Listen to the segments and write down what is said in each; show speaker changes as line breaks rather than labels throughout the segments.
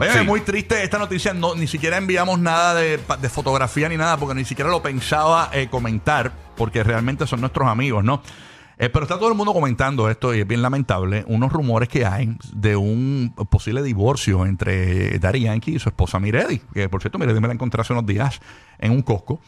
Oye,
Sí.
es muy triste esta noticia. No, ni siquiera enviamos nada de fotografía ni nada, porque ni siquiera lo pensaba eh, comentar, porque realmente son nuestros amigos, ¿no? Eh, pero está todo el mundo comentando esto y es bien lamentable. Unos rumores que hay de un posible divorcio entre Daddy Yankee y su esposa Miredi. Que por cierto, Miredi me la encontré hace unos días en un Costco.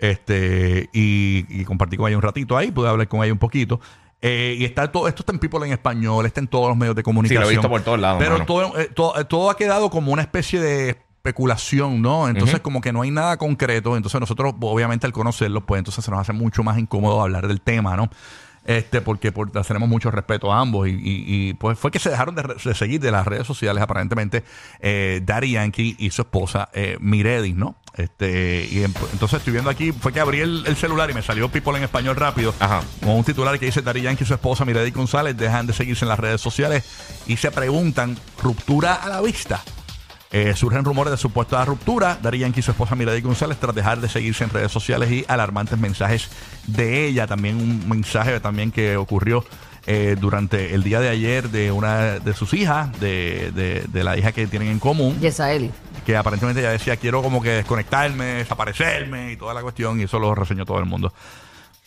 Este, y, y compartí con ella un ratito ahí, pude hablar con ella un poquito. Eh, y está todo, esto está en People en español, está en todos los medios de comunicación.
visto por todos lados,
Pero
mano.
todo, eh, todo, eh, todo ha quedado como una especie de especulación, ¿no? Entonces, como que no hay nada concreto. Entonces, nosotros, obviamente, al conocerlo, pues entonces se nos hace mucho más incómodo hablar del tema, ¿no? Este, porque por, tenemos mucho respeto a ambos. Y, y- y, pues fue que se dejaron de, re- de seguir de las redes sociales, aparentemente, eh, Daddy Yankee y su esposa eh, Miredi, ¿no? Este, y en- entonces estoy viendo aquí, fue que abrí el, el celular y me salió People en español rápido.
Ajá.
Con un titular que dice Daddy Yankee y su esposa Miredi González dejan de seguirse en las redes sociales y se preguntan, ¿ruptura a la vista? Eh, surgen rumores de supuesta ruptura. Daddy Yankee y su esposa Miradi González tras dejar de seguirse en redes sociales y alarmantes mensajes de ella. También un mensaje también que ocurrió eh, durante el día de ayer de una de sus hijas, de, de- de la hija que tienen en común,
Yesaeli.
Que aparentemente ella decía quiero como que desconectarme, desaparecerme y toda la cuestión y eso lo reseñó todo el mundo.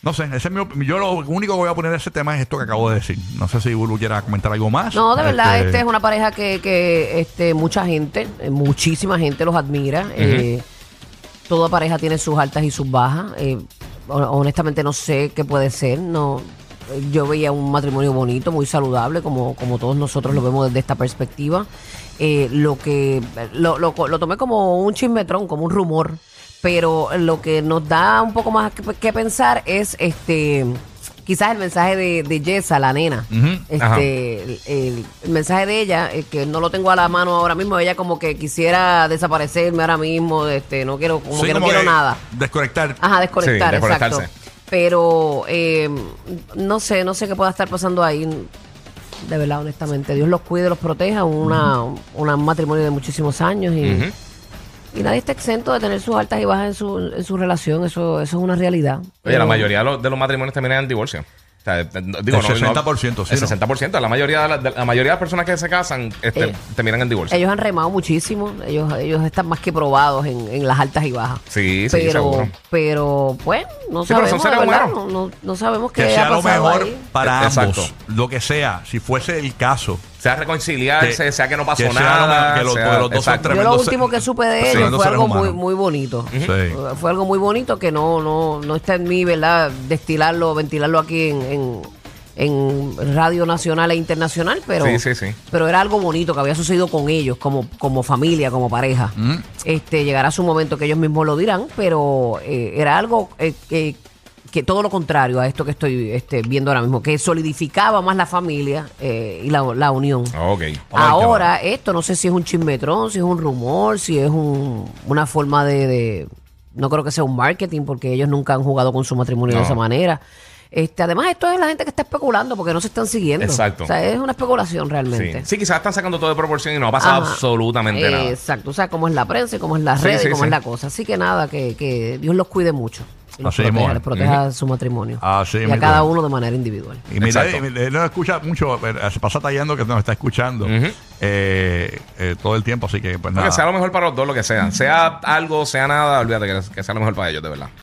No sé, ese es mi yo lo único que voy a poner en ese tema es esto que acabo de decir. No sé si Bulu quiera comentar algo más.
No, de verdad,
Este,
este es una pareja que, que este, mucha gente, eh, muchísima gente los admira. Eh, toda pareja tiene sus altas y sus bajas. Eh, hon- honestamente no sé qué puede ser. No, yo veía un matrimonio bonito, muy saludable, como, como todos nosotros lo vemos desde esta perspectiva. Eh, lo que lo, lo, lo tomé como un chismetrón, como un rumor. Pero lo que nos da un poco más que, que pensar es este quizás el mensaje de, de Jessa, la nena. Este, el, el- el mensaje de ella, eh, que no lo tengo a la mano ahora mismo, ella como que quisiera desaparecerme ahora mismo, este, no quiero, como
sí,
que no quiero nada.
Desconectar.
Ajá, desconectar,
Sí,
exacto. Pero eh, no sé, no sé qué pueda estar pasando ahí. De verdad, honestamente. Dios los cuide, los proteja. Una, una- un matrimonio de muchísimos años y, nadie está exento de tener sus altas y bajas en su, en su relación. Eso, eso es una realidad.
Oye,
Pero-
la mayoría de los, de los matrimonios terminan en divorcio. O sea, digo,
El
no- no-
60%, sí,
El
¿no?
60%. La mayoría de, la, de la mayoría de las personas que se casan este,
Eh,
terminan en divorcio.
Ellos han remado muchísimo, ellos, ellos están más que probados en, en las altas y bajas.
Sí, sí,
pero,
seguro.
pero pues, no
Sí, pero
sabemos,
son seres
no, no, no sabemos qué
que sea
ha
lo mejor
ahí.
para
Eh, Exacto.
ambos. Lo que sea, si fuese el caso.
Sea reconciliarse,
Que-
sea que no pasó
que lo
nada.
que los-
sea-
porque los dos son.
Yo lo último que supe de ellos
tremendos
fue algo muy,
humanos.
muy bonito.
Sí.
Fue algo muy bonito que no, no, no está en mí, ¿verdad? Destilarlo, ventilarlo aquí en, en, en radio nacional e internacional, pero,
Sí, sí, sí.
pero era algo bonito que había sucedido con ellos, como, como familia, como pareja.
Mm.
Este, llegará su momento que ellos mismos lo dirán, pero eh, era algo eh, que, que todo lo contrario a esto que estoy este, viendo ahora mismo, que solidificaba más la familia eh, y la, la unión.
Ok.
Ahora, esto no sé si es un chismetrón, si es un rumor, si es un- una forma de, de- No creo que sea un marketing, porque ellos nunca han jugado con su matrimonio de esa manera. Este, además, esto es la gente que está especulando porque no se están siguiendo.
Exacto.
O sea, es una especulación realmente.
sí, quizás están sacando todo de proporción y no ha pasado
Ajá.
absolutamente nada.
Exacto. O sea, cómo es la prensa, y cómo es
Sí,
redes,
sí,
y cómo es la cosa. Así que nada, que, que Dios los cuide mucho. Y los
Así
proteja,
mismo.
les proteja su matrimonio.
Así
y a
mismo.
cada uno de manera individual.
Y mira,
Exacto.
y mira, él no escucha mucho, pero se pasa tallando que nos está escuchando eh, eh, todo el tiempo, así que pues
No,
nada.
que sea lo mejor para los dos, lo que sea. Sea algo, sea nada, olvídate que, que sea lo mejor para ellos, de verdad.